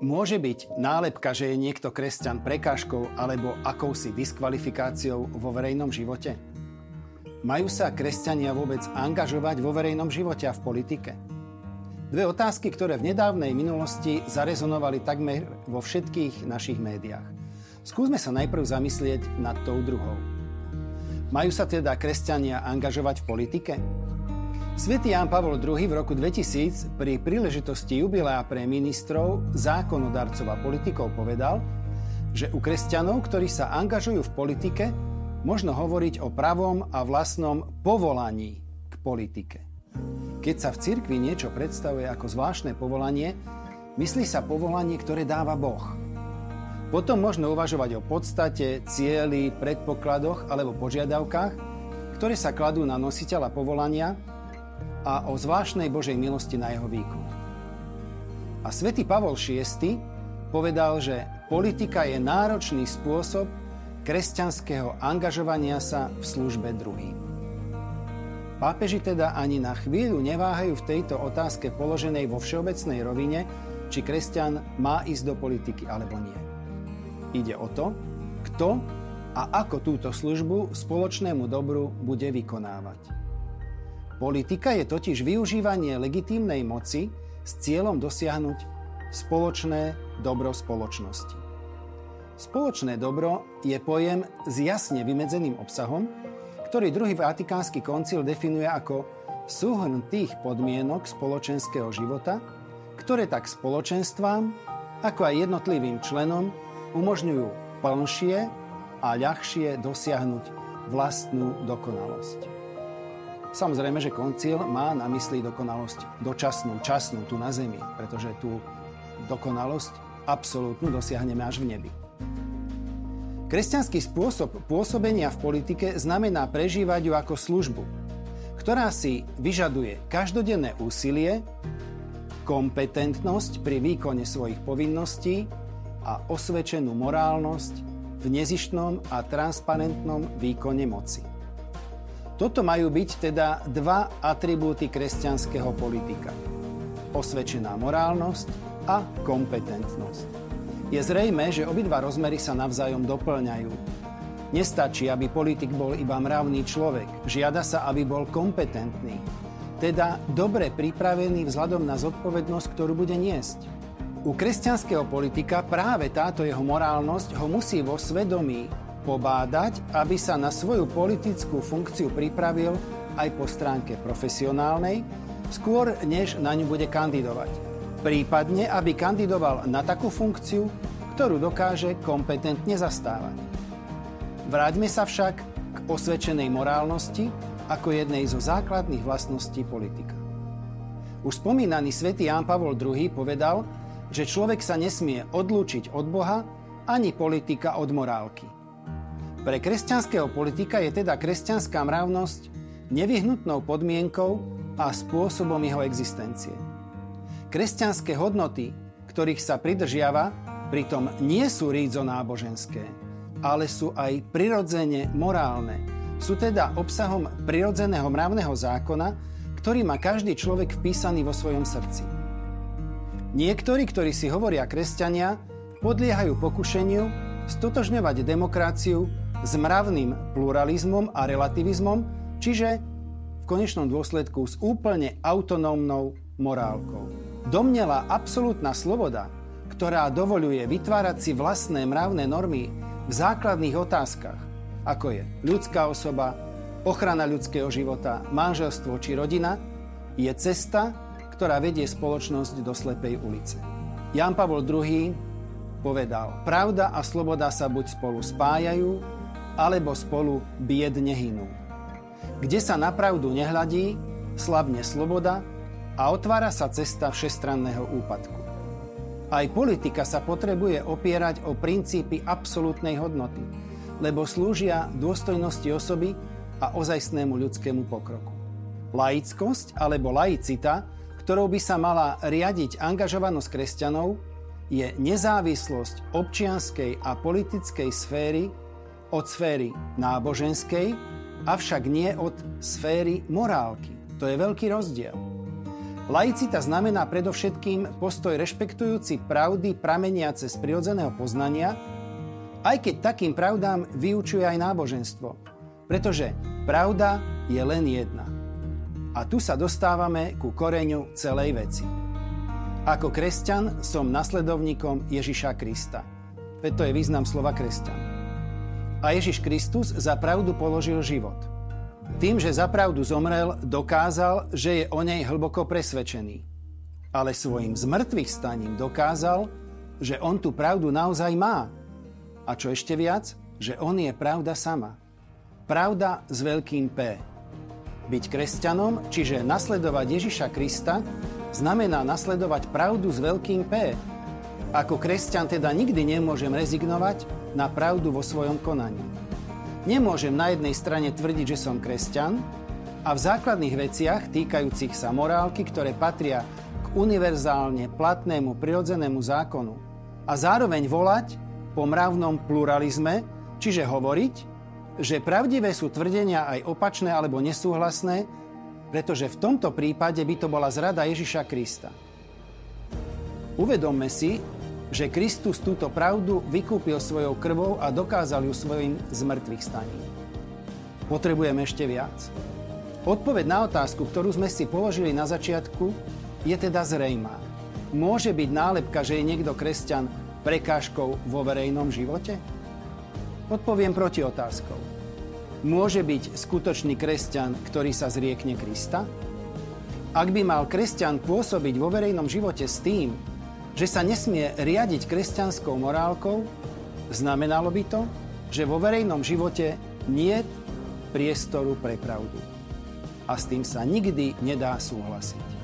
Môže byť nálepka, že je niekto kresťan prekážkou alebo akousi diskvalifikáciou vo verejnom živote? Majú sa kresťania vôbec angažovať vo verejnom živote a v politike? Dve otázky, ktoré v nedávnej minulosti zarezonovali takmer vo všetkých našich médiách. Skúsme sa najprv zamyslieť nad tou druhou. Majú sa teda kresťania angažovať v politike? Svetý Ján Pavol II v roku 2000 pri príležitosti jubilea pre ministrov, zákonodarcov a politikov povedal, že u kresťanov, ktorí sa angažujú v politike, možno hovoriť o pravom a vlastnom povolaní k politike. Keď sa v cirkvi niečo predstavuje ako zvláštne povolanie, myslí sa povolanie, ktoré dáva Boh. Potom možno uvažovať o podstate, cieli, predpokladoch alebo požiadavkách, ktoré sa kladú na nositeľa povolania a o zvláštnej Božej milosti na jeho výkon. A svätý Pavol VI povedal, že politika je náročný spôsob kresťanského angažovania sa v službe druhým. Pápeži teda ani na chvíľu neváhajú v tejto otázke položenej vo všeobecnej rovine, či kresťan má ísť do politiky alebo nie. Ide o to, kto a ako túto službu spoločnému dobru bude vykonávať. Politika je totiž využívanie legitímnej moci s cieľom dosiahnuť spoločné dobro spoločnosti. Spoločné dobro je pojem s jasne vymedzeným obsahom, ktorý druhý Vatikánsky koncil definuje ako súhrn tých podmienok spoločenského života, ktoré tak spoločenstvám, ako aj jednotlivým členom umožňujú plnšie a ľahšie dosiahnuť vlastnú dokonalosť. Samozrejme, že koncil má na mysli dokonalosť dočasnú, časnú tu na zemi, pretože tú dokonalosť absolútnu dosiahneme až v nebi. Kresťanský spôsob pôsobenia v politike znamená prežívať ju ako službu, ktorá si vyžaduje každodenné úsilie, kompetentnosť pri výkone svojich povinností a osvedčenú morálnosť v nezištnom a transparentnom výkone moci. Toto majú byť teda dva atribúty kresťanského politika. Osvedčená morálnosť a kompetentnosť. Je zrejme, že obidva rozmery sa navzájom doplňajú. Nestačí, aby politik bol iba mravný človek. Žiada sa, aby bol kompetentný. Teda dobre pripravený vzhľadom na zodpovednosť, ktorú bude niesť. U kresťanského politika práve táto jeho morálnosť ho musí vo svedomí pobádať, aby sa na svoju politickú funkciu pripravil aj po stránke profesionálnej, skôr než na ňu bude kandidovať. Prípadne, aby kandidoval na takú funkciu, ktorú dokáže kompetentne zastávať. Vráťme sa však k osvedčenej morálnosti ako jednej zo základných vlastností politika. Už spomínaný svätý Ján Pavol II povedal, že človek sa nesmie odlúčiť od Boha ani politika od morálky – pre kresťanského politika je teda kresťanská mravnosť nevyhnutnou podmienkou a spôsobom jeho existencie. Kresťanské hodnoty, ktorých sa pridržiava, pritom nie sú rídzo náboženské, ale sú aj prirodzene morálne. Sú teda obsahom prirodzeného mravného zákona, ktorý má každý človek vpísaný vo svojom srdci. Niektorí, ktorí si hovoria kresťania, podliehajú pokušeniu stotožňovať demokraciu s mravným pluralizmom a relativizmom, čiže v konečnom dôsledku s úplne autonómnou morálkou. Domnela absolútna sloboda, ktorá dovoluje vytvárať si vlastné mravné normy v základných otázkach, ako je ľudská osoba, ochrana ľudského života, manželstvo či rodina, je cesta, ktorá vedie spoločnosť do slepej ulice. Jan Pavol II povedal, pravda a sloboda sa buď spolu spájajú, alebo spolu biedne hynú. Kde sa napravdu nehľadí, slabne sloboda a otvára sa cesta všestranného úpadku. Aj politika sa potrebuje opierať o princípy absolútnej hodnoty, lebo slúžia dôstojnosti osoby a ozajstnému ľudskému pokroku. Laickosť alebo laicita, ktorou by sa mala riadiť angažovanosť kresťanov, je nezávislosť občianskej a politickej sféry od sféry náboženskej, avšak nie od sféry morálky. To je veľký rozdiel. Laicita znamená predovšetkým postoj rešpektujúci pravdy prameniace z prirodzeného poznania, aj keď takým pravdám vyučuje aj náboženstvo. Pretože pravda je len jedna. A tu sa dostávame ku koreňu celej veci. Ako kresťan som nasledovníkom Ježiša Krista. Veď to je význam slova kresťan. A Ježiš Kristus za pravdu položil život – tým, že za pravdu zomrel, dokázal, že je o nej hlboko presvedčený. Ale svojim zmrtvých staním dokázal, že on tú pravdu naozaj má. A čo ešte viac, že on je pravda sama. Pravda s veľkým P. Byť kresťanom, čiže nasledovať Ježiša Krista, znamená nasledovať pravdu s veľkým P. Ako kresťan teda nikdy nemôžem rezignovať na pravdu vo svojom konaní. Nemôžem na jednej strane tvrdiť, že som kresťan a v základných veciach týkajúcich sa morálky, ktoré patria k univerzálne platnému prirodzenému zákonu a zároveň volať po mravnom pluralizme, čiže hovoriť, že pravdivé sú tvrdenia aj opačné alebo nesúhlasné, pretože v tomto prípade by to bola zrada Ježiša Krista. Uvedomme si, že Kristus túto pravdu vykúpil svojou krvou a dokázal ju svojim zmrtvých staním. Potrebujeme ešte viac? Odpoveď na otázku, ktorú sme si položili na začiatku, je teda zrejmá. Môže byť nálepka, že je niekto kresťan prekážkou vo verejnom živote? Odpoviem proti otázkou. Môže byť skutočný kresťan, ktorý sa zriekne Krista? Ak by mal kresťan pôsobiť vo verejnom živote s tým, že sa nesmie riadiť kresťanskou morálkou, znamenalo by to, že vo verejnom živote nie priestoru pre pravdu. A s tým sa nikdy nedá súhlasiť.